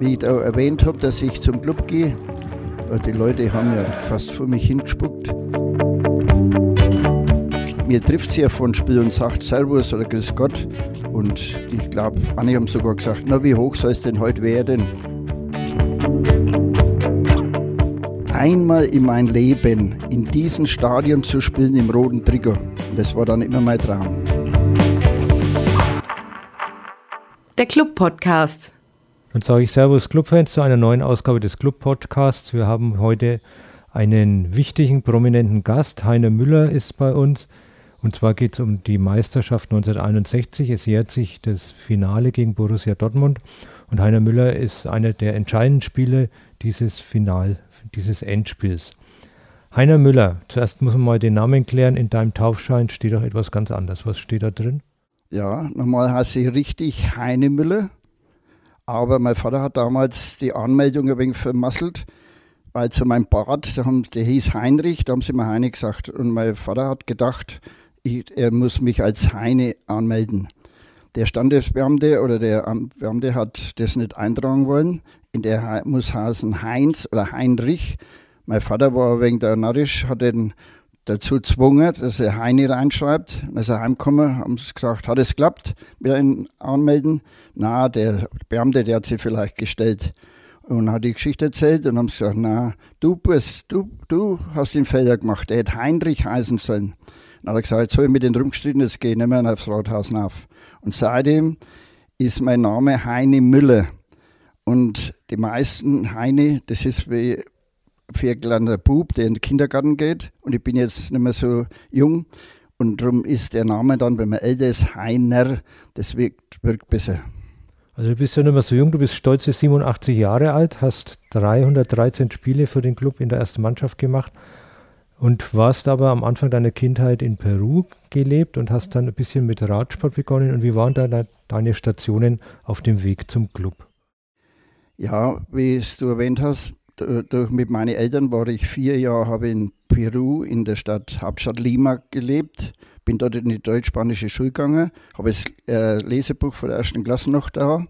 Wie ich da erwähnt habe, dass ich zum Club gehe, die Leute haben ja fast vor mich hingespuckt. Mir trifft sie ja von Spiel und sagt Servus oder Grüß Gott. Und ich glaube, einige haben sogar gesagt, na wie hoch soll es denn heute werden? Einmal in mein Leben in diesem Stadion zu spielen im roten Trigger. Das war dann immer mein Traum. Der Club Podcast. Dann sage ich Servus Clubfans zu einer neuen Ausgabe des Club Podcasts. Wir haben heute einen wichtigen, prominenten Gast. Heiner Müller ist bei uns. Und zwar geht es um die Meisterschaft 1961. Es jährt sich das Finale gegen Borussia Dortmund. Und Heiner Müller ist einer der entscheidenden Spiele dieses Final, dieses Endspiels. Heiner Müller, zuerst muss man mal den Namen klären. In deinem Taufschein steht auch etwas ganz anderes. Was steht da drin? Ja, normal heiße ich richtig Heine Müller. Aber mein Vater hat damals die Anmeldung ein wenig vermasselt, weil zu meinem Bart, der, der hieß Heinrich, da haben sie mir Heine gesagt. Und mein Vater hat gedacht, ich, er muss mich als Heine anmelden. Der Standesbeamte oder der Beamte hat das nicht eintragen wollen. In der muss heißen Heinz oder Heinrich. Mein Vater war wegen der narrisch, hat den dazu gezwungen, dass er Heine reinschreibt. Als er heimgekommen, haben sie gesagt, hat es geklappt mit dem Anmelden? Na, der Beamte, der hat sich vielleicht gestellt und hat die Geschichte erzählt und haben gesagt, na, du Bus, du, du hast den Fehler gemacht, der hätte Heinrich heißen sollen. Dann hat er gesagt, jetzt soll ich mit den rumgestritten, jetzt gehe ich nicht mehr aufs Rathaus auf. Und seitdem ist mein Name Heine Müller. Und die meisten Heine, das ist wie kleiner Bub, der in den Kindergarten geht. Und ich bin jetzt nicht mehr so jung. Und darum ist der Name dann, wenn man älter ist, Heiner. Das wirkt, wirkt besser. Also du bist ja nicht mehr so jung, du bist stolze 87 Jahre alt, hast 313 Spiele für den Club in der ersten Mannschaft gemacht und warst aber am Anfang deiner Kindheit in Peru gelebt und hast dann ein bisschen mit Radsport begonnen. Und wie waren da deine Stationen auf dem Weg zum Club? Ja, wie es du erwähnt hast, durch, mit meinen Eltern war ich vier Jahre, habe in Peru in der Stadt Hauptstadt Lima gelebt, bin dort in die deutsch-spanische Schule gegangen, habe das äh, Lesebuch von der ersten Klasse noch da,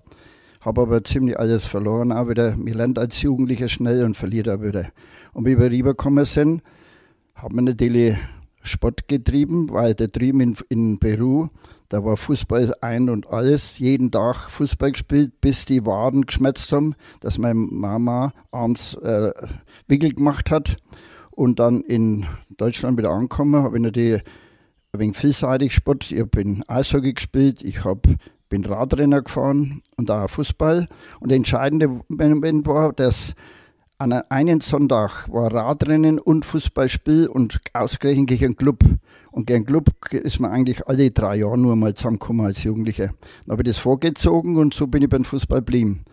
habe aber ziemlich alles verloren, auch wieder. Man lernt als Jugendlicher schnell und verliert auch wieder. Und wie wir rübergekommen sind, haben wir natürlich Sport getrieben, weil da drüben in, in Peru, da war Fußball ein und alles, jeden Tag Fußball gespielt, bis die Waden geschmerzt haben, dass meine Mama abends äh, Wickel gemacht hat. Und dann in Deutschland wieder angekommen, habe ich natürlich ein wenig vielseitig Sport. Ich habe Eishockey gespielt, ich hab, bin Radrenner gefahren und auch Fußball. Und der entscheidende Moment war, dass an einem Sonntag war Radrennen und Fußballspiel und ausgerechnet gegen einen Club. Und gegen einen Club ist man eigentlich alle drei Jahre nur mal zusammengekommen als Jugendlicher. Dann habe ich das vorgezogen und so bin ich beim Fußball geblieben.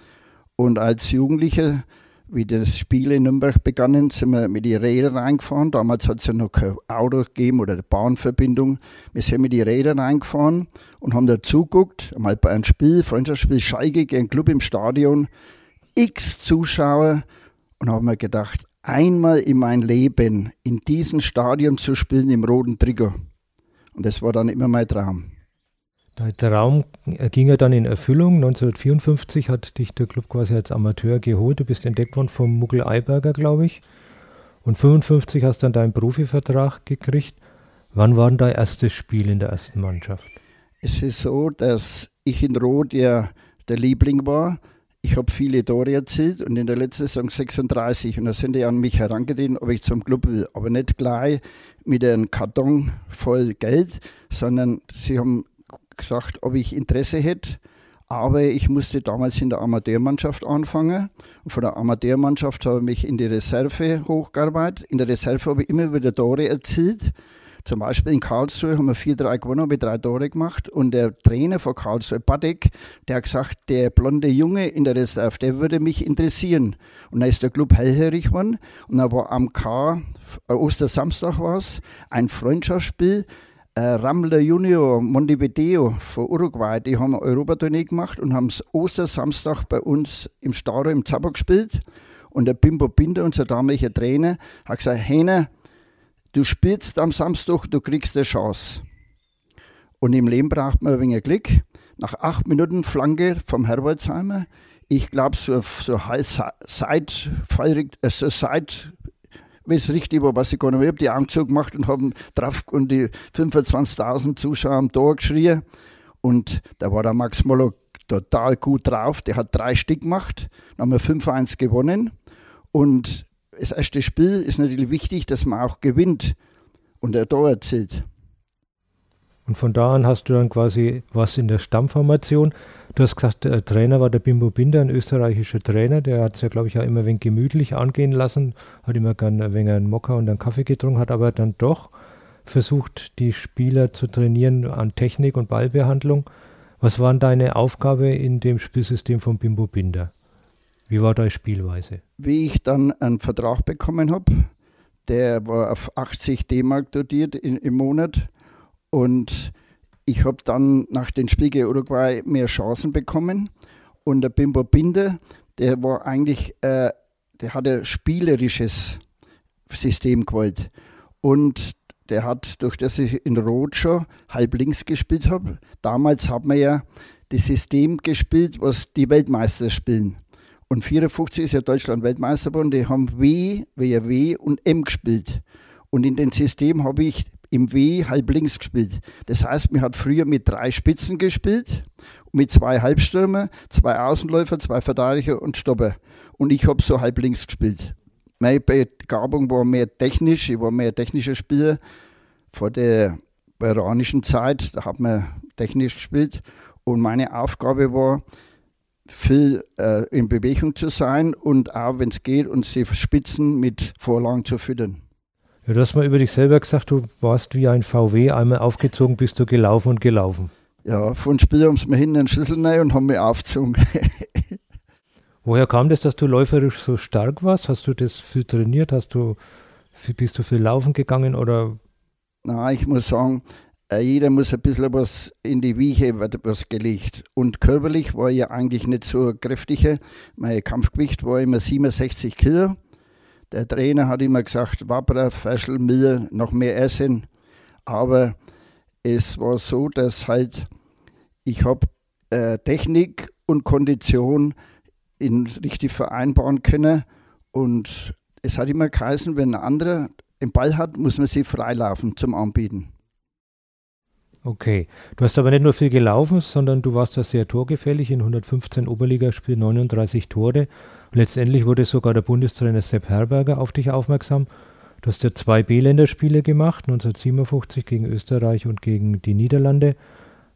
Und als Jugendlicher, wie das Spiel in Nürnberg begannen, sind wir mit den Rädern reingefahren. Damals hat es ja noch kein Auto gegeben oder eine Bahnverbindung. Wir sind mit den Rädern reingefahren und haben da zuguckt, einmal bei einem Spiel, Freundschaftsspiel Schalke gegen Club im Stadion. X Zuschauer und habe mir gedacht, einmal in mein Leben in diesem Stadion zu spielen im roten Trigger. Und das war dann immer mein Traum. Der Traum ging ja dann in Erfüllung. 1954 hat dich der Club quasi als Amateur geholt. Du bist entdeckt worden vom Muggel Eiberger, glaube ich. Und 55 hast dann deinen Profivertrag gekriegt. Wann war denn dein erstes Spiel in der ersten Mannschaft? Es ist so, dass ich in Rot ja der Liebling war. Ich habe viele Tore erzielt und in der letzten Saison 36. Und da sind die an mich herangetreten, ob ich zum Club will. Aber nicht gleich mit einem Karton voll Geld, sondern sie haben gesagt, ob ich Interesse hätte. Aber ich musste damals in der Amateurmannschaft anfangen. Und von der Amateurmannschaft habe ich mich in die Reserve hochgearbeitet. In der Reserve habe ich immer wieder Tore erzielt. Zum Beispiel in Karlsruhe haben wir 4-3 gewonnen, ich drei Tore gemacht. Und der Trainer von Karlsruhe, Badek, der hat gesagt, der blonde Junge in der Reserve, der würde mich interessieren. Und dann ist der Club hellhörig geworden. Und dann war am K, äh, Ostersamstag war es, ein Freundschaftsspiel. Äh, Ramler Junior Montevideo von Uruguay, die haben eine Europatournee gemacht und haben es Ostersamstag bei uns im Stadion im Zappa gespielt. Und der Bimbo Binder, unser damaliger Trainer, hat gesagt, Heiner, Du spielst am Samstag, du kriegst eine Chance. Und im Leben braucht man ein wenig Glück. Nach acht Minuten Flanke vom Herbolzheimer ich glaube, so, so Seit, also Seit, weiß richtig war, was ich gar nicht mehr habe, die Augen zugemacht und haben drauf und die 25.000 Zuschauer am Tor geschrien. Und da war der Max Moller total gut drauf. Der hat drei Stück gemacht, dann haben wir 5-1 gewonnen. Und das erste Spiel ist natürlich wichtig, dass man auch gewinnt und der Tor erzielt. Und von da an hast du dann quasi was in der Stammformation. Du hast gesagt, der Trainer war der Bimbo Binder, ein österreichischer Trainer. Der hat es ja, glaube ich, auch immer ein wenig gemütlich angehen lassen. Hat immer gerne ein wenig einen Mokka und einen Kaffee getrunken, hat aber dann doch versucht, die Spieler zu trainieren an Technik und Ballbehandlung. Was war deine Aufgabe in dem Spielsystem von Bimbo Binder? Wie war deine Spielweise? Wie ich dann einen Vertrag bekommen habe, der war auf 80 D-Mark dotiert in, im Monat und ich habe dann nach dem Spiel gegen Uruguay mehr Chancen bekommen und der Bimbo Binder, der war eigentlich, äh, der hatte spielerisches System gewollt und der hat, durch das ich in Rot schon halb links gespielt habe, damals haben wir ja das System gespielt, was die Weltmeister spielen. Und 54 ist ja Deutschland Weltmeister geworden, die haben W, W und M gespielt. Und in dem System habe ich im W halb links gespielt. Das heißt, man hat früher mit drei Spitzen gespielt, mit zwei Halbstürmer, zwei Außenläufer, zwei Verteidiger und Stopper. Und ich habe so halb links gespielt. Meine Begabung war mehr technisch, ich war mehr technischer Spieler. Vor der iranischen Zeit, da hat man technisch gespielt. Und meine Aufgabe war, viel äh, in Bewegung zu sein und auch, wenn es geht, uns die Spitzen mit Vorlagen zu füttern. Ja, du hast mal über dich selber gesagt, du warst wie ein VW, einmal aufgezogen, bist du gelaufen und gelaufen. Ja, von Spiel haben sie mir hinten einen Schlüssel rein und haben mich aufgezogen. Woher kam das, dass du läuferisch so stark warst? Hast du das viel trainiert? Hast du, bist du viel laufen gegangen oder? Na, ich muss sagen, jeder muss ein bisschen was in die Wiege was gelegt. Und körperlich war ich ja eigentlich nicht so kräftiger. Mein Kampfgewicht war immer 67 Kilo. Der Trainer hat immer gesagt, Wabra, Faschel, mir noch mehr essen. Aber es war so, dass halt ich habe äh, Technik und Kondition in richtig vereinbaren können. Und es hat immer geheißen, wenn ein anderer den Ball hat, muss man sie freilaufen zum Anbieten. Okay. Du hast aber nicht nur viel gelaufen, sondern du warst da sehr torgefällig. In 115 Oberligaspielen 39 Tore. Letztendlich wurde sogar der Bundestrainer Sepp Herberger auf dich aufmerksam. Du hast ja zwei B-Länderspiele gemacht, 1957 gegen Österreich und gegen die Niederlande.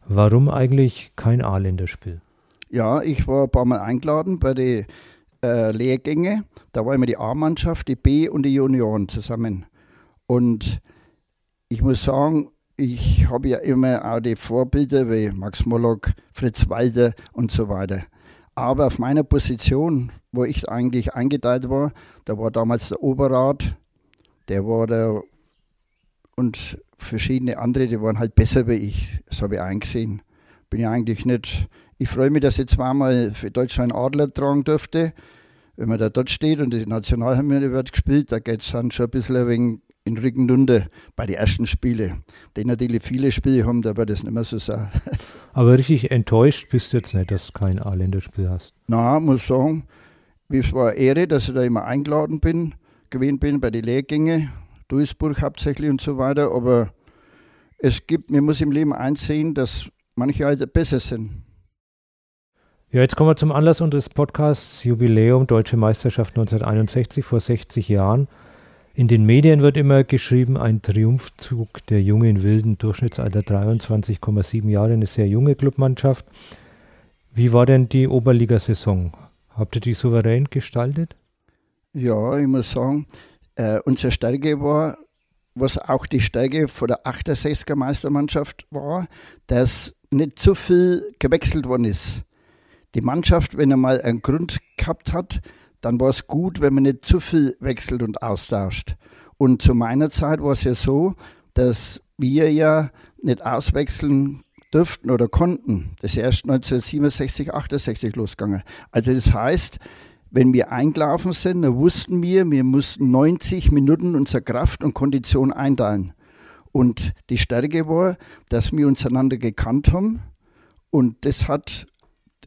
Warum eigentlich kein A-Länderspiel? Ja, ich war ein paar Mal eingeladen bei den äh, Lehrgängen. Da war immer die A-Mannschaft, die B und die Junioren zusammen. Und ich muss sagen, ich habe ja immer auch die Vorbilder wie Max Mollock, Fritz Walder und so weiter. Aber auf meiner Position, wo ich eigentlich eingeteilt war, da war damals der Oberrat, der war der und verschiedene andere, die waren halt besser wie ich. Das habe ich eingesehen. Bin ja eigentlich nicht ich freue mich, dass ich zweimal für Deutschland Adler tragen durfte. Wenn man da dort steht und die Nationalhymne wird gespielt, da geht es dann schon ein bisschen wenig in den Rücken runter bei den ersten Spielen. Die natürlich viele Spiele haben, da wird es nicht mehr so sein. Aber richtig enttäuscht bist du jetzt nicht, dass du kein A-Länderspiel hast? Na, muss sagen, es war eine Ehre, dass ich da immer eingeladen bin, gewesen bin bei den Lehrgängen, Duisburg hauptsächlich und so weiter. Aber es gibt, man muss im Leben einsehen, dass manche halt besser sind. Ja, jetzt kommen wir zum Anlass unseres Podcasts Jubiläum Deutsche Meisterschaft 1961 vor 60 Jahren. In den Medien wird immer geschrieben, ein Triumphzug der jungen Wilden, Durchschnittsalter 23,7 Jahre, eine sehr junge Clubmannschaft. Wie war denn die Oberligasaison? Habt ihr die souverän gestaltet? Ja, ich muss sagen, äh, unsere Stärke war, was auch die Stärke von der 68er Meistermannschaft war, dass nicht zu viel gewechselt worden ist die Mannschaft, wenn er mal einen Grund gehabt hat, dann war es gut, wenn man nicht zu viel wechselt und austauscht. Und zu meiner Zeit war es ja so, dass wir ja nicht auswechseln dürften oder konnten. Das ist erst 1967, 68 losgegangen. Also das heißt, wenn wir eingelaufen sind, dann wussten wir, wir mussten 90 Minuten unsere Kraft und Kondition einteilen. Und die Stärke war, dass wir uns einander gekannt haben. Und das hat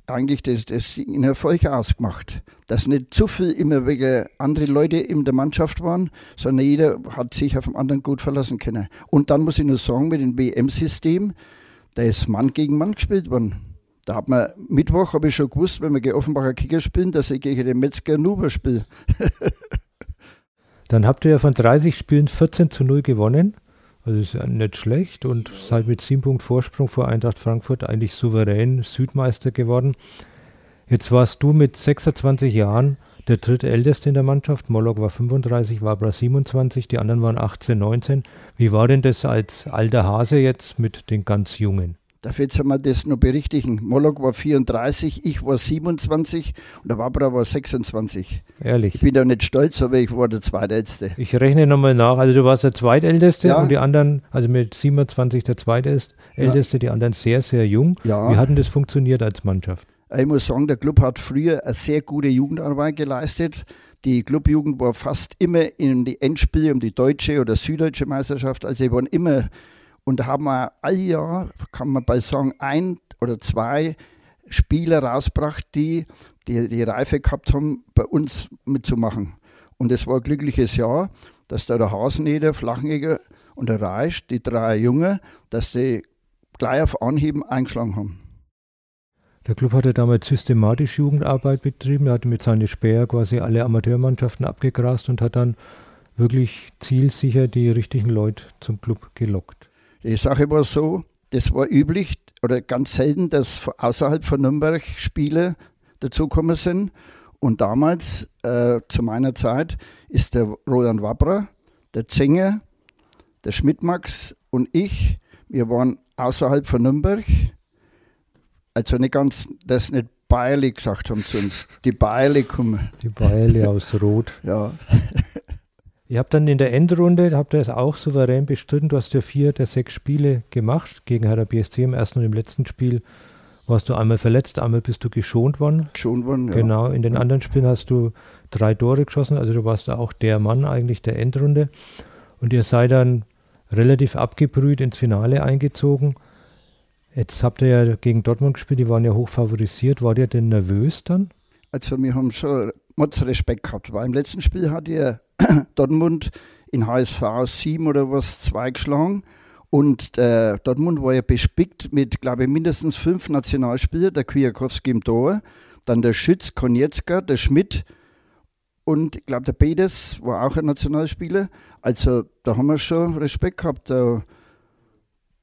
eigentlich das, das in Erfolg ausgemacht. Dass nicht zu viel immer wegen andere Leute in der Mannschaft waren, sondern jeder hat sich auf den anderen gut verlassen können. Und dann muss ich nur sagen, mit dem WM-System, da ist Mann gegen Mann gespielt worden. Da hat man, Mittwoch habe ich schon gewusst, wenn wir gegen Offenbacher Kicker spielen, dass ich gegen den Metzger Nuber spiele. Dann habt ihr ja von 30 Spielen 14 zu 0 gewonnen. Also ist ja nicht schlecht und seid mit sieben Punkten Vorsprung vor Eintracht Frankfurt eigentlich souverän Südmeister geworden. Jetzt warst du mit 26 Jahren der dritte Älteste in der Mannschaft. Moloch war 35, Wabra 27, die anderen waren 18, 19. Wie war denn das als alter Hase jetzt mit den ganz Jungen? Darf jetzt einmal das noch berichtigen. Moloch war 34, ich war 27 und der Wabra war 26. Ehrlich. Ich bin da nicht stolz, aber ich war der Zweitälteste. Ich rechne nochmal nach. Also du warst der Zweitälteste ja. und die anderen, also mit 27 der Zweitälteste, ja. die anderen sehr, sehr jung. Ja. Wie hat denn das funktioniert als Mannschaft? Ich muss sagen, der Club hat früher eine sehr gute Jugendarbeit geleistet. Die Clubjugend war fast immer in die Endspiele um die deutsche oder süddeutsche Meisterschaft. Also sie waren immer und da haben wir all Jahr, kann man bei sagen, ein oder zwei Spieler rausgebracht, die, die die Reife gehabt haben, bei uns mitzumachen. Und es war ein glückliches Jahr, dass da der Haseneder, Flachenegger und der Reisch, die drei Junge, dass sie gleich auf Anheben eingeschlagen haben. Der Club hatte damals systematisch Jugendarbeit betrieben. Er hatte mit seinen Späher quasi alle Amateurmannschaften abgegrast und hat dann wirklich zielsicher die richtigen Leute zum Club gelockt. Die Sache war so, das war üblich oder ganz selten, dass außerhalb von Nürnberg Spiele dazugekommen sind. Und damals, äh, zu meiner Zeit, ist der Roland Wabra, der Zenger, der Schmidtmax und ich, wir waren außerhalb von Nürnberg. Also nicht ganz, das nicht Bayerli gesagt haben zu uns. Die Bayerli kommen. Die Bayerli aus Rot. ja. Ihr habt dann in der Endrunde, habt ihr es auch souverän bestritten. Du hast ja vier der sechs Spiele gemacht gegen Hertha BSC im ersten und im letzten Spiel. Warst du einmal verletzt, einmal bist du geschont worden. Geschont worden, ja. Genau, in den anderen Spielen hast du drei Tore geschossen, also du warst auch der Mann eigentlich der Endrunde. Und ihr seid dann relativ abgebrüht ins Finale eingezogen. Jetzt habt ihr ja gegen Dortmund gespielt, die waren ja hoch favorisiert. War ihr denn nervös dann? Also wir haben schon Motz Respekt gehabt, weil im letzten Spiel hat ihr Dortmund in HSV 7 oder was 2 geschlagen. Und äh, Dortmund war ja bespickt mit, glaube ich, mindestens fünf Nationalspielern, der Kwiatkowski im Tor, dann der Schütz, Konietzka, der Schmidt und ich glaube, der Bedes war auch ein Nationalspieler. Also da haben wir schon Respekt gehabt.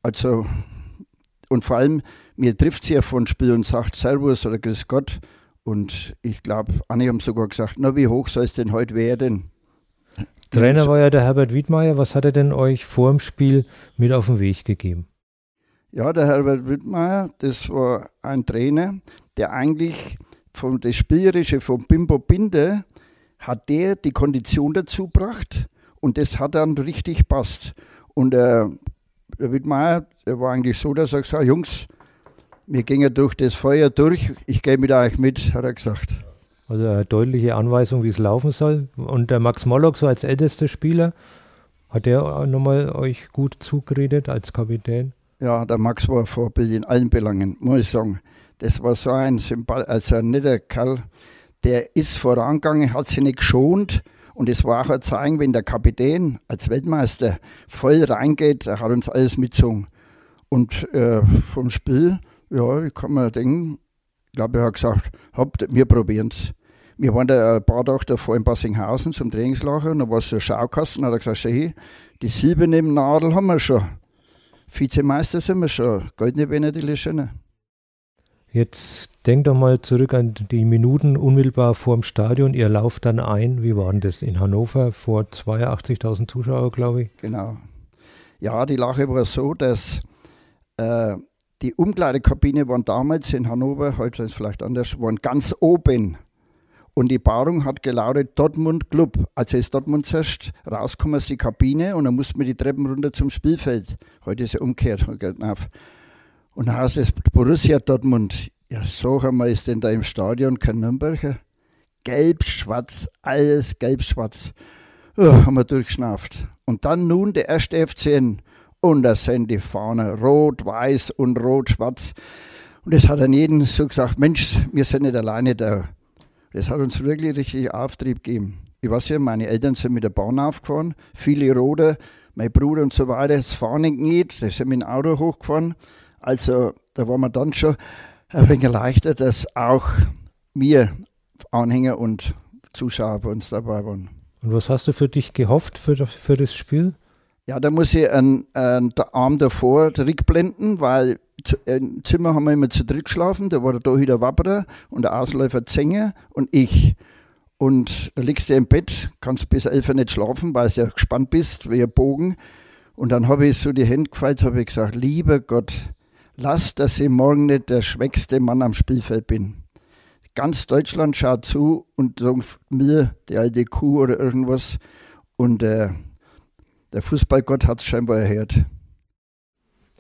Also, und vor allem, mir trifft sie ja von Spiel und sagt Servus oder Grüß Gott. Und ich glaube, einige haben sogar gesagt, na, wie hoch soll es denn heute werden? Trainer war ja der Herbert Wiedmeier. Was hat er denn euch vor dem Spiel mit auf den Weg gegeben? Ja, der Herbert Wiedmeier, das war ein Trainer, der eigentlich von das Spielerische von Bimbo Binde hat der die Kondition dazu gebracht und das hat dann richtig passt. Und äh, der Wittmeier, der war eigentlich so, dass er gesagt hat, Jungs, wir gehen durch das Feuer durch, ich gehe mit euch mit, hat er gesagt. Also eine deutliche Anweisung, wie es laufen soll. Und der Max Mollock, so als ältester Spieler, hat der nochmal euch gut zugeredet als Kapitän? Ja, der Max war Vorbild in allen Belangen, muss ich sagen. Das war so ein Symbol, also ein netter Kerl. Der ist vorangegangen, hat sich nicht geschont. Und es war auch ein Zeichen, wenn der Kapitän als Weltmeister voll reingeht, er hat uns alles mitgezogen. Und äh, vom Spiel, ja, ich kann mir denken, ich glaube, er hat gesagt, habt, wir probieren es. Wir waren da ein paar Tage davor in Bassinghausen zum Trainingslager und da war so ein Schaukasten. Da hat er gesagt, schau die silberne Nadel haben wir schon. Vizemeister sind wir schon. Goldene Benedile schöne. Jetzt denk doch mal zurück an die Minuten unmittelbar vor dem Stadion. Ihr lauft dann ein. Wie war denn das in Hannover vor 82.000 Zuschauern, glaube ich? Genau. Ja, die Lache war so, dass äh, die Umkleidekabine waren damals in Hannover, heute ist es vielleicht anders, waren ganz oben. Und die Paarung hat gelautet Dortmund Club. Also ist Dortmund zuerst rausgekommen aus die Kabine und dann mussten wir die Treppen runter zum Spielfeld. Heute ist ja umgekehrt. Und dann heißt es Borussia Dortmund. Ja, so haben wir ist denn da im Stadion kein Nürnberger? Gelb-schwarz, alles gelb-schwarz. Haben wir durchgeschnauft. Und dann nun der erste FCN. Und da sind die Fahnen rot, weiß und rot, schwarz. Und das hat dann jeden so gesagt, Mensch, wir sind nicht alleine da. Das hat uns wirklich richtig Auftrieb gegeben. Ich weiß ja, meine Eltern sind mit der Bahn aufgefahren, viele Roder, mein Bruder und so weiter, das fahren nicht die sind mit dem Auto hochgefahren. Also da war man dann schon ein wenig erleichtert, dass auch wir Anhänger und Zuschauer bei uns dabei waren. Und was hast du für dich gehofft für, für das Spiel? Ja, da muss ich einen, einen Arm davor zurückblenden, weil im Zimmer haben wir immer zu dritt geschlafen. Da war der Torhüter Wapperer und der Ausläufer Zenger und ich. Und da liegst du im Bett, kannst bis elf nicht schlafen, weil du ja gespannt bist, wie ein Bogen. Und dann habe ich so die Hände gefaltet, habe ich gesagt, lieber Gott, lass, dass ich morgen nicht der schwächste Mann am Spielfeld bin. Ganz Deutschland schaut zu und sagt mir, die alte Kuh oder irgendwas. Und äh, der Fußballgott hat es scheinbar erhört.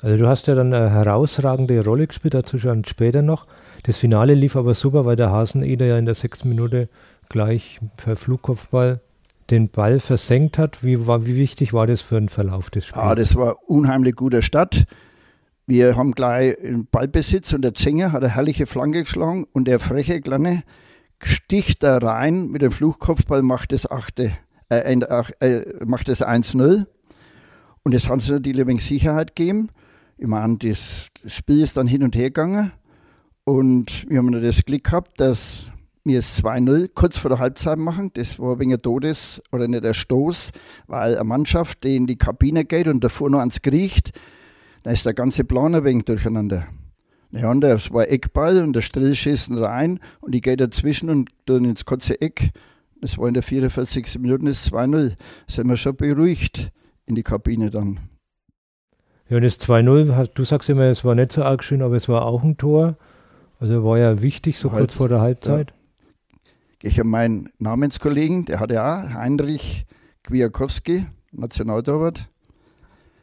Also du hast ja dann eine herausragende Rolle gespielt, dazu schon später noch. Das Finale lief aber super, weil der Haseneder ja in der sechsten Minute gleich per Flugkopfball den Ball versenkt hat. Wie, war, wie wichtig war das für den Verlauf des Spiels? Ah, das war unheimlich guter Start. Wir haben gleich einen Ballbesitz und der Zenger hat eine herrliche Flanke geschlagen und der freche Kleine sticht da rein mit dem Fluchkopfball, macht das achte, äh, äh, macht das 1-0. Und das hat uns natürlich ein wenig Sicherheit gegeben. Ich meine, das, das Spiel ist dann hin und her gegangen und wir haben das Glück gehabt, dass wir es 2-0 kurz vor der Halbzeit machen. Das war wenig ein Todes- oder nicht der Stoß, weil eine Mannschaft, die in die Kabine geht und davor noch ans kriecht, da ist der ganze Plan ein wenig durcheinander. Ja, und das war Eckball und der Strill schießt rein und ich gehe dazwischen und dann ins kurze Eck. Das war in der 44. Minute, das 2-0. Sind wir schon beruhigt in die Kabine dann. Ja, das 2-0, du sagst immer, es war nicht so arg schön, aber es war auch ein Tor. Also war ja wichtig, so halt, kurz vor der Halbzeit. Ja. Ich habe meinen Namenskollegen, der hatte auch, Heinrich Kwiatkowski, Nationaltorwart.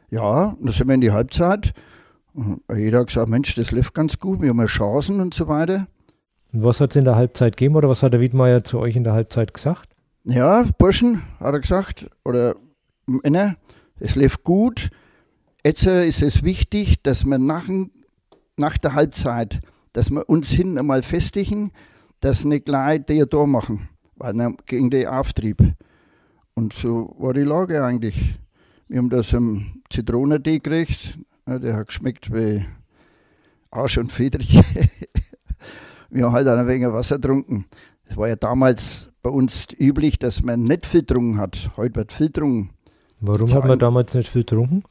Ja, dann sind wir in die Halbzeit. Und jeder hat gesagt, Mensch, das läuft ganz gut, wir haben ja Chancen und so weiter. Und was hat es in der Halbzeit gegeben oder was hat der Wiedmeier zu euch in der Halbzeit gesagt? Ja, Burschen, hat er gesagt, oder Männer, es läuft gut. Jetzt ist es wichtig, dass wir nach, nach der Halbzeit, dass wir uns hin einmal festigen, dass nicht gleich der Tor machen, weil dann gegen den Auftrieb. Und so war die Lage eigentlich. Wir haben da so einen Zitronentee gekriegt, der hat geschmeckt wie Arsch und Friedrich. wir haben halt ein wenig Wasser getrunken. Es war ja damals bei uns üblich, dass man nicht viel getrunken hat. Heute wird viel getrunken. Warum hat man damals nicht viel getrunken?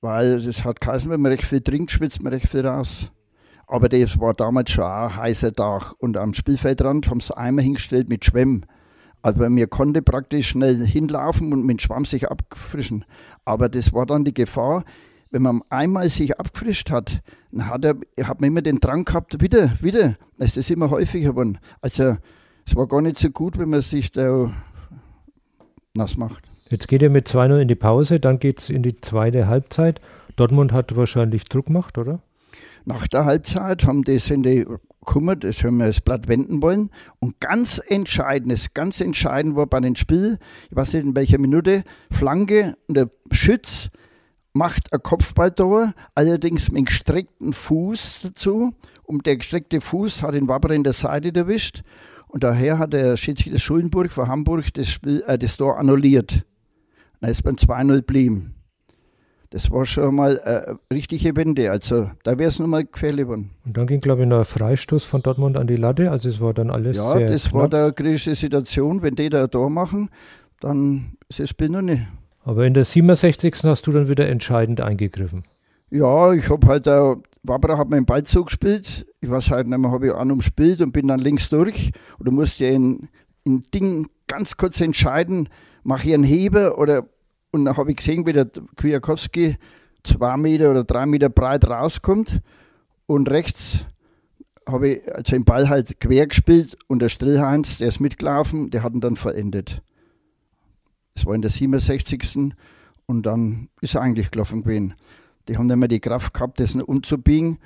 Weil es hat geheißen, wenn man recht viel trinkt, schwitzt man recht viel raus. Aber das war damals schon ein heißer Tag. Und am Spielfeldrand haben sie Eimer hingestellt mit Schwämm. Also mir konnte praktisch schnell hinlaufen und mit Schwamm sich abfrischen. Aber das war dann die Gefahr, wenn man einmal sich abgefrischt hat, dann hat, er, hat man immer den Drang gehabt, wieder, wieder. Dann ist das immer häufiger geworden. Also es war gar nicht so gut, wenn man sich da nass macht. Jetzt geht er mit 2-0 in die Pause, dann geht es in die zweite Halbzeit. Dortmund hat wahrscheinlich Druck gemacht, oder? Nach der Halbzeit haben die, sind die gekommen, das haben wir das Blatt wenden wollen. Und ganz entscheidendes, ganz entscheidend war bei dem Spiel, ich weiß nicht in welcher Minute, Flanke und der Schütz macht ein Kopfballtor, allerdings mit einem gestreckten Fuß dazu. Und der gestreckte Fuß hat den Wabber in der Seite erwischt. Und daher hat der Schiedsrichter Schulenburg von Hamburg das, Spiel, äh, das Tor annulliert. Dann ist beim 2-0 geblieben. Das war schon mal eine richtige Wende. Also da wäre es nochmal gefährlich geworden. Und dann ging, glaube ich, noch ein Freistoß von Dortmund an die Latte. Also es war dann alles ja, das knapp. war eine kritische Situation. Wenn die da ein Tor machen, dann ist das Spiel noch nicht. Aber in der 67. hast du dann wieder entscheidend eingegriffen. Ja, ich habe halt, äh, Wabra hat mir den Ball zugespielt. Ich weiß halt nicht mehr, habe ich an umspielt und bin dann links durch. Und du musst ja in, in Ding ganz kurz entscheiden, mache ich einen Heber oder. Und dann habe ich gesehen, wie der Kwiatkowski zwei Meter oder drei Meter breit rauskommt. Und rechts habe ich also den Ball halt quer gespielt und der Strillheinz, der ist mitgelaufen, der hat ihn dann verendet. Das war in der 67. Und dann ist er eigentlich gelaufen gewesen. Die haben nicht mehr die Kraft gehabt, das umzubiegen.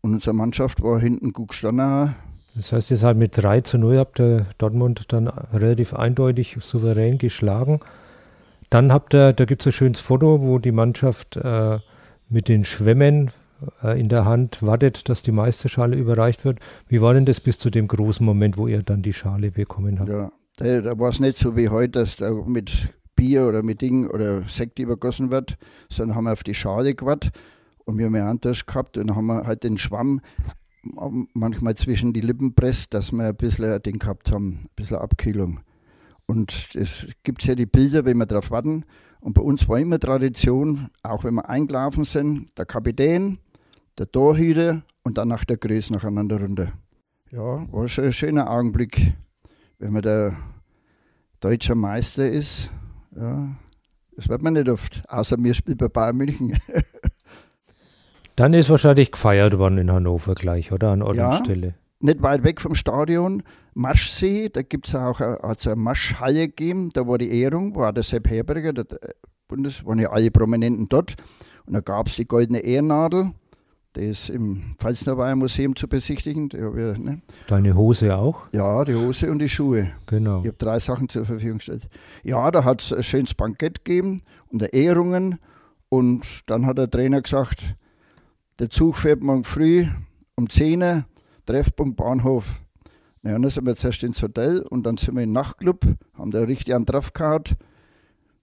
Und unsere Mannschaft war hinten gut gestanden. Das heißt, ihr seid mit 3 zu 0 habt ihr Dortmund dann relativ eindeutig souverän geschlagen. Dann habt ihr, da gibt es ein schönes Foto, wo die Mannschaft äh, mit den Schwämmen äh, in der Hand, wartet, dass die Meisterschale überreicht wird. Wie war denn das bis zu dem großen Moment, wo ihr dann die Schale bekommen habt? Ja, da, da war es nicht so wie heute, dass da mit Bier oder mit Ding oder Sekt übergossen wird, sondern haben wir auf die Schale gewartet und wir haben eine Handtasche gehabt und haben halt den Schwamm manchmal zwischen die Lippen presst, dass wir ein bisschen Ding gehabt haben, ein bisschen Abkühlung. Und es gibt ja die Bilder, wenn wir darauf warten. Und bei uns war immer Tradition, auch wenn wir eingelaufen sind, der Kapitän, der Torhüter und dann nach der Größe nacheinander runter. Ja, war schon ein schöner Augenblick, wenn man der deutsche Meister ist. Ja, das wird man nicht oft, außer mir spielt bei Bayern München. Dann ist wahrscheinlich gefeiert worden in Hannover gleich, oder? An Ort ja, und Stelle. Nicht weit weg vom Stadion, Maschsee, da gibt es auch eine, also eine Maschhalle gegeben, da war die Ehrung, war der Sepp Herberger, der Bundes, waren ja alle Prominenten dort. Und da gab es die goldene Ehrennadel, ist im Pfalznerweiher Museum zu besichtigen. Ich, ne? Deine Hose auch? Ja, die Hose und die Schuhe. Genau. Ich habe drei Sachen zur Verfügung gestellt. Ja, da hat es ein schönes Bankett gegeben und Ehrungen. Und dann hat der Trainer gesagt, der Zug fährt morgen früh um 10 Uhr, Treffpunkt Bahnhof. Ja, dann sind wir zuerst ins Hotel und dann sind wir im Nachtclub, haben da richtig einen drauf gehabt,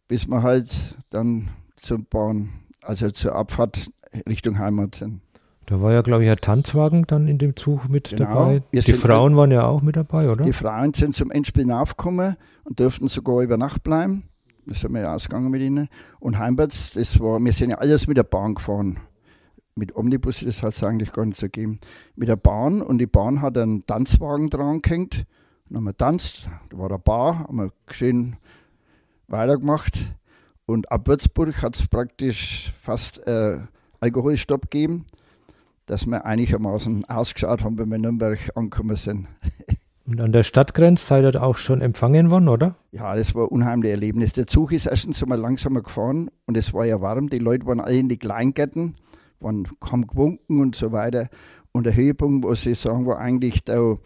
bis wir halt dann zur Bahn, also zur Abfahrt Richtung Heimat sind. Da war ja, glaube ich, ein Tanzwagen dann in dem Zug mit genau. dabei. Wir die Frauen waren ja auch mit dabei, oder? Die Frauen sind zum Endspiel nachgekommen und durften sogar über Nacht bleiben. Da sind wir ja ausgegangen mit ihnen. Und heimwärts, das war, wir sind ja alles mit der Bahn gefahren mit Omnibus ist es eigentlich gar nicht so gegeben. Mit der Bahn und die Bahn hat einen Tanzwagen dran gehängt. Dann haben wir tanzt, da war eine Bar, haben wir schön weitergemacht. Und ab Würzburg hat es praktisch fast äh, Alkoholstopp gegeben, dass wir einigermaßen ausgeschaut haben, wenn wir in Nürnberg angekommen sind. Und an der Stadtgrenze seid ihr auch schon empfangen worden, oder? Ja, das war ein unheimliches Erlebnis. Der Zug ist erstens einmal langsamer gefahren und es war ja warm. Die Leute waren alle in die Kleingärten waren, haben gewunken und so weiter. Und der Höhepunkt, was ich sagen, war eigentlich da,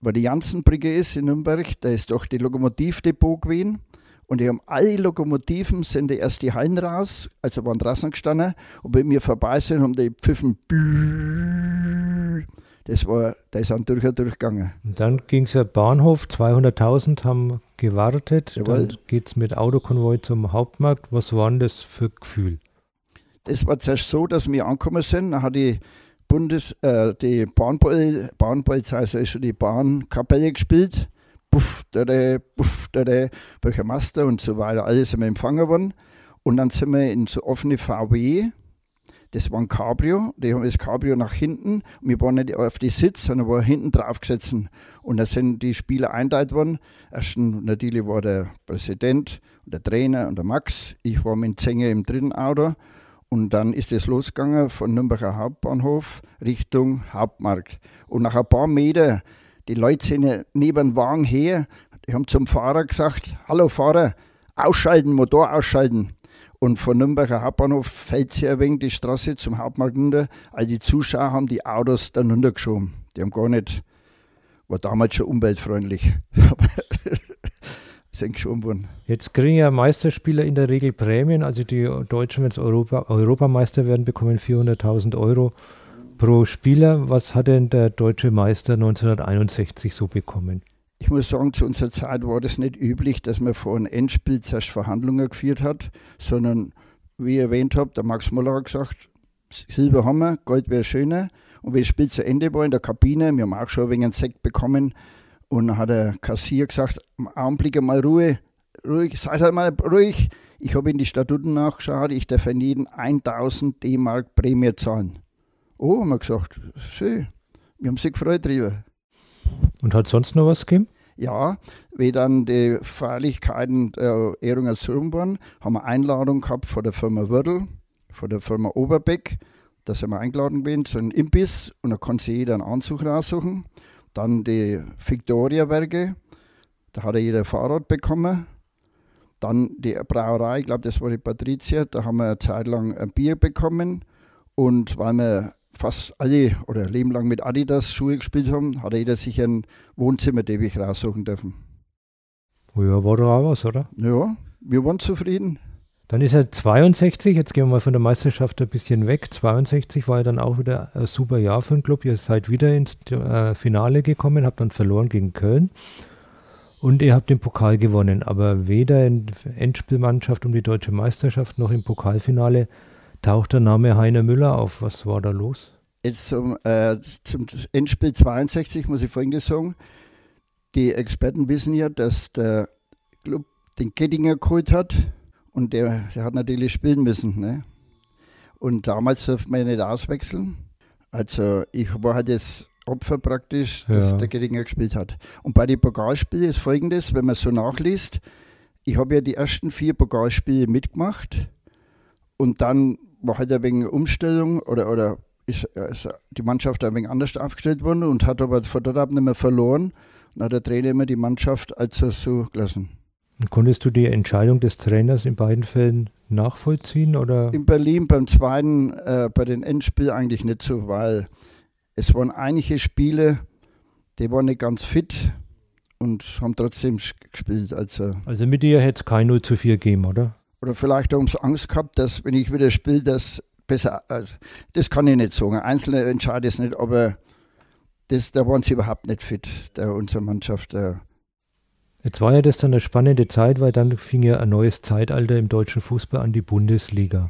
wo die Jansenbrücke ist in Nürnberg, da ist doch die Lokomotivdepot gewesen. Und die haben alle Lokomotiven, sind die erst die Hallen raus, also waren draußen gestanden. Und wenn wir vorbei sind, haben die pfiffen. Das war, da ist ein durch und durchgegangen. Und dann ging es ja Bahnhof, 200.000 haben gewartet. Jawohl. Dann geht es mit Autokonvoi zum Hauptmarkt. Was war denn das für Gefühl? Es war zuerst so, dass wir angekommen sind. Dann hat die Bundes, äh, die Bahnpol Bahnpolizei, also schon die Bahnkapelle gespielt. Puff, dade, puff, dade, Bürgermeister und so weiter. Alles sind wir empfangen worden. Und dann sind wir in so offene VW. Das war ein Cabrio. Die haben das Cabrio nach hinten. Und wir waren nicht auf die Sitz, sondern waren hinten drauf gesetzt. Und da sind die Spieler einteilt worden. Erstens natürlich war der Präsident und der Trainer und der Max. Ich war mit Zenge im dritten Auto. Und dann ist es losgegangen von Nürnberger Hauptbahnhof Richtung Hauptmarkt. Und nach ein paar Meter, die Leute sind neben dem Wagen her, die haben zum Fahrer gesagt, hallo Fahrer, ausschalten, Motor ausschalten. Und von Nürnberger Hauptbahnhof fällt sie ein wenig die Straße zum Hauptmarkt runter. All die Zuschauer haben die Autos dann runtergeschoben. Die haben gar nicht, war damals schon umweltfreundlich. sind geschoben worden. Jetzt kriegen ja Meisterspieler in der Regel Prämien. Also die Deutschen, wenn sie Europa, Europameister werden, bekommen 400.000 Euro pro Spieler. Was hat denn der deutsche Meister 1961 so bekommen? Ich muss sagen, zu unserer Zeit war das nicht üblich, dass man vor einem Endspiel zuerst Verhandlungen geführt hat, sondern, wie ich erwähnt habe, der Max Muller hat gesagt, Silber haben wir, Gold wäre schöner. Und wie das Spiel zu Ende war in der Kabine, wir haben auch schon ein wenig einen Sekt bekommen, und dann hat der Kassier gesagt, Augenblick mal Ruhe, ruhig, seid halt mal ruhig. Ich habe in die Statuten nachgeschaut, ich darf an jeden 1000 D-Mark Prämie zahlen. Oh, haben wir gesagt, schön. Wir haben sich gefreut drüber. Und hat sonst noch was gegeben? Ja, wie dann die Feierlichkeiten der Ehrung als rum waren, haben wir Einladung gehabt von der Firma Würdel, von der Firma Oberbeck. Da sind wir eingeladen gewesen zu einem Imbiss und da konnte sich jeder einen Anzug raussuchen. Dann die Victoria-Werke, da hat jeder ein Fahrrad bekommen. Dann die Brauerei, ich glaube, das war die Patricia, da haben wir eine Zeit lang ein Bier bekommen. Und weil wir fast alle oder Leben lang mit Adidas Schuhe gespielt haben, hat jeder sich ein Wohnzimmerteppich raussuchen dürfen. Ja, war da auch was, oder? Ja, wir waren zufrieden. Dann ist er 62, jetzt gehen wir mal von der Meisterschaft ein bisschen weg. 62 war ja dann auch wieder ein super Jahr für den Club. Ihr seid wieder ins äh, Finale gekommen, habt dann verloren gegen Köln. Und ihr habt den Pokal gewonnen, aber weder in Endspielmannschaft um die deutsche Meisterschaft noch im Pokalfinale taucht der Name Heiner Müller auf. Was war da los? Jetzt zum, äh, zum Endspiel 62 muss ich Folgendes sagen. Die Experten wissen ja, dass der Club den Gettinger geholt hat und der, der hat natürlich spielen müssen. Ne? Und damals durfte man nicht auswechseln. Also ich war halt das Opfer praktisch, dass ja. der Geringer gespielt hat. Und bei den Pokalspielen ist folgendes, wenn man so nachliest, ich habe ja die ersten vier Pokalspiele mitgemacht und dann war halt ein wenig Umstellung oder, oder ist also die Mannschaft ein wenig anders aufgestellt worden und hat aber von dort ab nicht mehr verloren. Und dann hat der Trainer immer die Mannschaft also so gelassen. Konntest du die Entscheidung des Trainers in beiden Fällen nachvollziehen? Oder? In Berlin beim zweiten, äh, bei den Endspielen eigentlich nicht so, weil es waren einige Spiele, die waren nicht ganz fit und haben trotzdem gespielt. Also, also mit dir hätte es kein 0 zu 4 gegeben, oder? Oder vielleicht haben sie Angst gehabt, dass wenn ich wieder spiele, das besser. Also, das kann ich nicht sagen. Einzelne entscheiden es nicht, aber das, da waren sie überhaupt nicht fit, der, unsere Mannschaft. Der, Jetzt war ja das dann eine spannende Zeit, weil dann fing ja ein neues Zeitalter im deutschen Fußball an, die Bundesliga.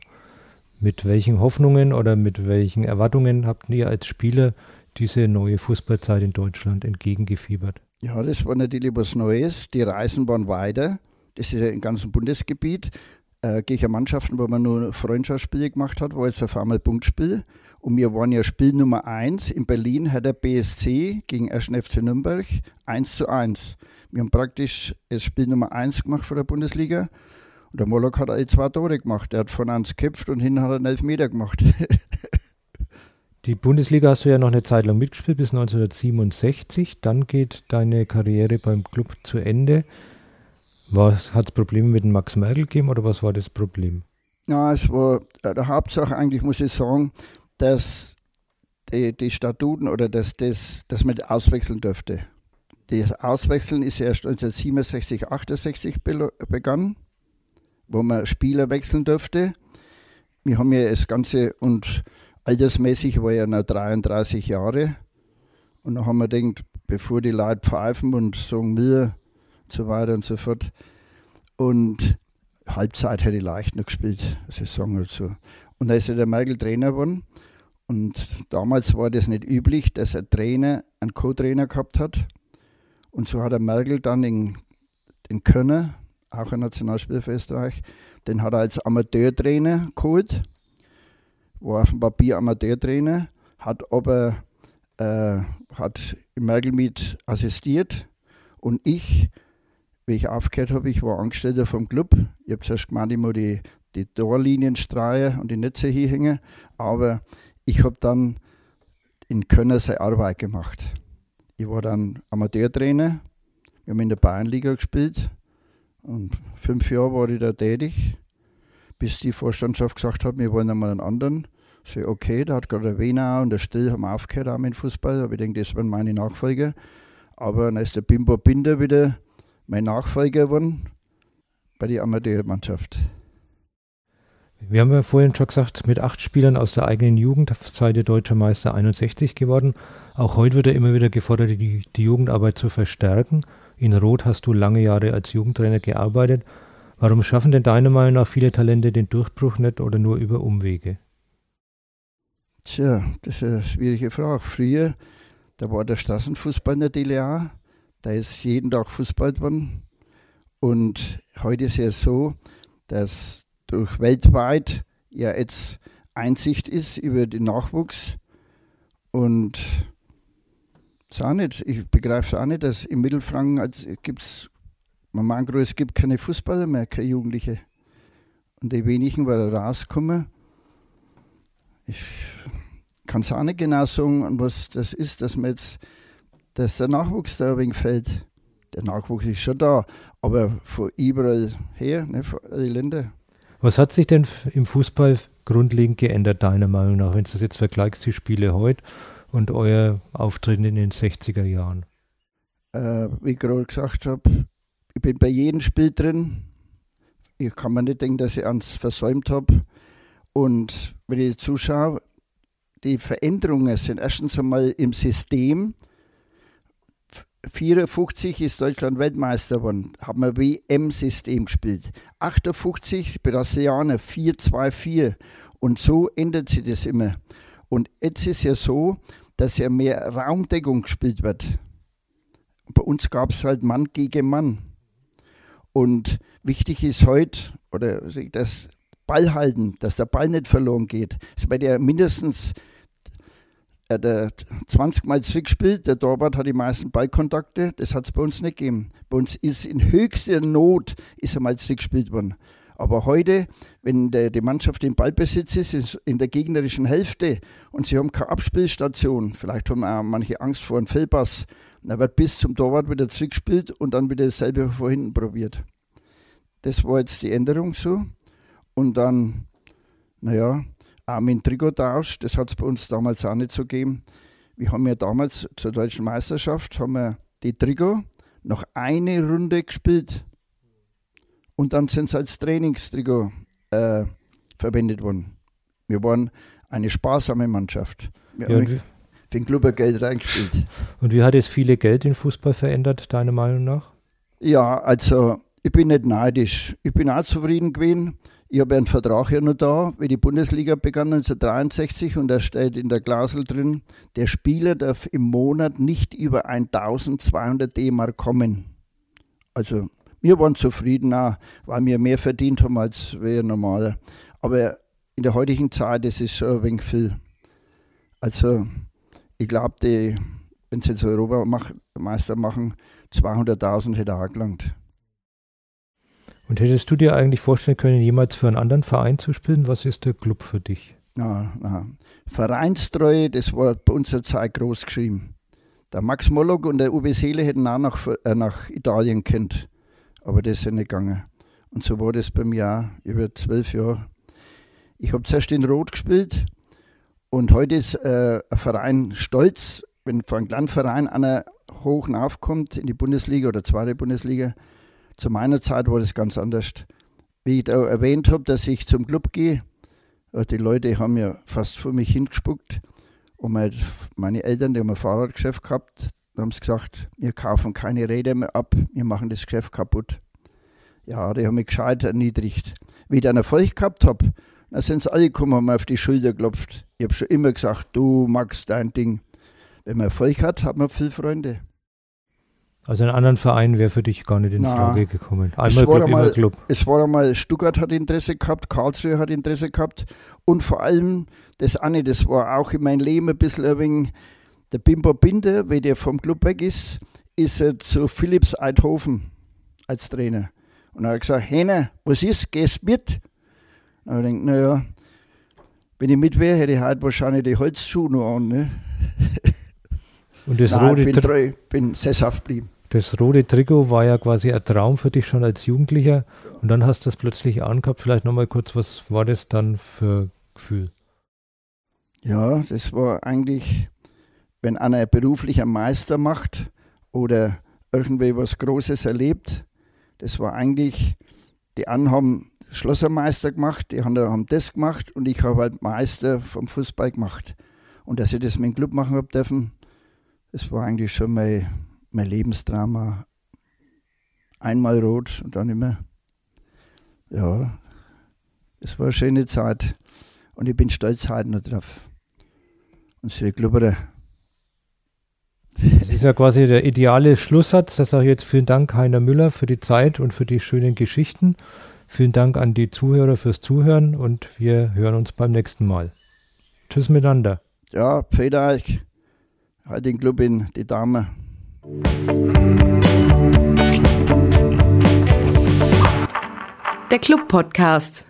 Mit welchen Hoffnungen oder mit welchen Erwartungen habt ihr als Spieler diese neue Fußballzeit in Deutschland entgegengefiebert? Ja, das war natürlich was Neues. Die Reisen waren weiter. Das ist ja im ganzen Bundesgebiet. Äh, gegen Mannschaften, wo man nur Freundschaftsspiele gemacht hat, war jetzt auf einmal Punktspiel. Und wir waren ja Spiel Nummer 1. In Berlin hat der BSC gegen 1. FC Nürnberg 1 zu 1. Wir haben praktisch das Spiel Nummer 1 gemacht für der Bundesliga. Und der Moloch hat alle zwei Tore gemacht. Er hat von eins geköpft und hinten hat er einen Elfmeter gemacht. Die Bundesliga hast du ja noch eine Zeit lang mitgespielt, bis 1967. Dann geht deine Karriere beim Club zu Ende. Hat es Probleme mit dem Max Merkel gegeben oder was war das Problem? Ja, es war der Hauptsache eigentlich, muss ich sagen, dass die, die Statuten oder dass, das, dass man auswechseln dürfte. Das Auswechseln ist erst 1967, 68 begann, wo man Spieler wechseln durfte. Wir haben ja das Ganze und altersmäßig war ja noch 33 Jahre. Und dann haben wir gedacht, bevor die Leute pfeifen und sagen und so weiter und so fort. Und Halbzeit hätte ich leicht noch gespielt, Saison oder so. Und da ist ja der Merkel Trainer geworden. Und damals war das nicht üblich, dass ein Trainer einen Co-Trainer gehabt hat. Und so hat der Merkel dann den, den Könner, auch ein Nationalspieler für Österreich, den hat er als Amateurtrainer geholt, war auf dem Papier Amateurtrainer, hat aber äh, hat Merkel mit assistiert und ich, wie ich aufgehört habe, ich war Angestellter vom Club. Ich habe zuerst gemeint, ich muss die, die Torlinien streichen und die Netze hier hängen, aber ich habe dann in Köln seine Arbeit gemacht. Ich war dann Amateurtrainer. Wir haben in der Bayernliga gespielt. Und fünf Jahre war ich da tätig, bis die Vorstandschaft gesagt hat, wir wollen einmal einen anderen. So, okay, da hat gerade der Wiener und der Still haben aufgehört auch mit Fußball. Aber ich denke, das waren meine Nachfolger. Aber dann ist der Bimbo Binder wieder mein Nachfolger geworden bei der Amateurmannschaft. Wir haben ja vorhin schon gesagt, mit acht Spielern aus der eigenen Jugend seid ihr deutscher Meister 61 geworden. Auch heute wird er immer wieder gefordert, die, die Jugendarbeit zu verstärken. In Rot hast du lange Jahre als Jugendtrainer gearbeitet. Warum schaffen denn deiner Meinung nach viele Talente den Durchbruch nicht oder nur über Umwege? Tja, das ist eine schwierige Frage. Früher, da war der Straßenfußball in der DLA, da ist jeden Tag Fußball geworden. Und heute ist es so, dass durch weltweit ja jetzt Einsicht ist über den Nachwuchs. Und es auch nicht, ich begreife es auch nicht, dass im Mittelfranken als, gibt's, man meint, es gibt keine Fußballer mehr, keine Jugendliche. Und die wenigen, weil da rauskommen, ich kann es auch nicht genau sagen, was das ist, dass man jetzt, dass der Nachwuchs da ein wenig. Der Nachwuchs ist schon da, aber von überall her, ne, von den Ländern. Was hat sich denn im Fußball grundlegend geändert, deiner Meinung nach, wenn du das jetzt vergleichst, die Spiele heute und euer Auftreten in den 60er Jahren? Äh, wie ich gerade gesagt habe, ich bin bei jedem Spiel drin. Ich kann mir nicht denken, dass ich eins versäumt habe. Und wenn ich zuschaue, die Veränderungen sind erstens einmal im System. 54 ist Deutschland Weltmeister geworden, haben wir WM-System gespielt. 58 Brasilianer 4-2-4 und so ändert sich das immer. Und jetzt ist ja so, dass ja mehr Raumdeckung gespielt wird. Bei uns gab es halt Mann gegen Mann. Und wichtig ist heute, oder das Ball halten, dass der Ball nicht verloren geht. Es wird ja mindestens äh, der 20 Mal zurückspielt, der Torwart hat die meisten Ballkontakte, das hat es bei uns nicht gegeben. Bei uns ist in höchster Not ist er mal zurückgespielt worden. Aber heute, wenn der, die Mannschaft im Ballbesitz ist, ist, in der gegnerischen Hälfte und sie haben keine Abspielstation, vielleicht haben auch manche Angst vor einem Fehlpass, dann wird bis zum Torwart wieder zurückgespielt und dann wieder dasselbe von hinten probiert. Das war jetzt die Änderung so. Und dann, naja, dem Trikottausch, das hat es bei uns damals auch nicht so gegeben. Wir haben ja damals zur deutschen Meisterschaft haben wir die Trikot noch eine Runde gespielt und dann sind sie als Trainingstrikot äh, verwendet worden. Wir waren eine sparsame Mannschaft. Wir ja, haben für den Club Geld reingespielt. Und wie hat es viele Geld in Fußball verändert, deiner Meinung nach? Ja, also ich bin nicht neidisch. Ich bin auch zufrieden gewesen. Ich habe einen Vertrag ja noch da, wie die Bundesliga begann 1963 und da steht in der Klausel drin, der Spieler darf im Monat nicht über 1200 D-Mark kommen. Also wir waren zufrieden, auch, weil wir mehr verdient haben als wir normal. Aber in der heutigen Zeit ist schon ein wenig viel. Also ich glaube, wenn sie jetzt Europameister machen, 200.000 hätte auch gelangt. Und hättest du dir eigentlich vorstellen können, jemals für einen anderen Verein zu spielen? Was ist der Club für dich? Na, na. Vereinstreue, das war bei unserer Zeit groß geschrieben. Der Max Mollock und der Uwe Seele hätten auch nach, äh, nach Italien kennt, aber das ist ja nicht gegangen. Und so war das bei mir auch über zwölf Jahre. Ich habe zuerst in Rot gespielt und heute ist äh, ein Verein stolz, wenn von einem kleinen Verein einer hoch aufkommt in die Bundesliga oder zweite Bundesliga, zu meiner Zeit war das ganz anders. Wie ich da erwähnt habe, dass ich zum Club gehe, äh, die Leute haben ja fast vor mich hingespuckt. Und meine Eltern, die haben ein Fahrradgeschäft gehabt, haben sie gesagt, wir kaufen keine Räder mehr ab, wir machen das Geschäft kaputt. Ja, die haben mich gescheit erniedrigt. Wie ich dann Erfolg gehabt habe, dann sind sie alle gekommen haben mir auf die Schulter geklopft. Ich habe schon immer gesagt, du magst dein Ding. Wenn man Erfolg hat, hat man viele Freunde. Also einen anderen Verein wäre für dich gar nicht in Frage gekommen. Einmal Club, einmal, immer Club. Es war einmal, Stuttgart hat Interesse gehabt, Karlsruhe hat Interesse gehabt und vor allem das eine, das war auch in meinem Leben ein bisschen ein wenig, der Bimbo Binder, wenn der vom Club weg ist, ist er zu Philips Eidhofen als Trainer. Und er hat gesagt, Henner, was ist, gehst mit? Und ich denke, naja, wenn ich mit wäre, hätte ich halt wahrscheinlich die Holzschuhe noch an. Ne? Und das Nein, rote bin treu, bin sesshaft geblieben. Das rote Trikot war ja quasi ein Traum für dich schon als Jugendlicher und dann hast du das plötzlich angehabt. Vielleicht nochmal kurz, was war das dann für Gefühl? Ja, das war eigentlich, wenn einer beruflicher Meister macht oder irgendwie was Großes erlebt, das war eigentlich, die anderen haben Schlossermeister gemacht, die anderen haben das gemacht und ich habe halt Meister vom Fußball gemacht. Und dass ich das mit dem Club machen habe dürfen, das war eigentlich schon mein mein Lebensdrama. Einmal rot und dann immer. Ja, es war eine schöne Zeit und ich bin stolz heute noch drauf. Und sie Glubberer. Das ist ja quasi der ideale Schlusssatz. Da sage ich jetzt vielen Dank, Heiner Müller, für die Zeit und für die schönen Geschichten. Vielen Dank an die Zuhörer fürs Zuhören und wir hören uns beim nächsten Mal. Tschüss miteinander. Ja, euch. Halt den Club in die Dame. Der Club Podcast.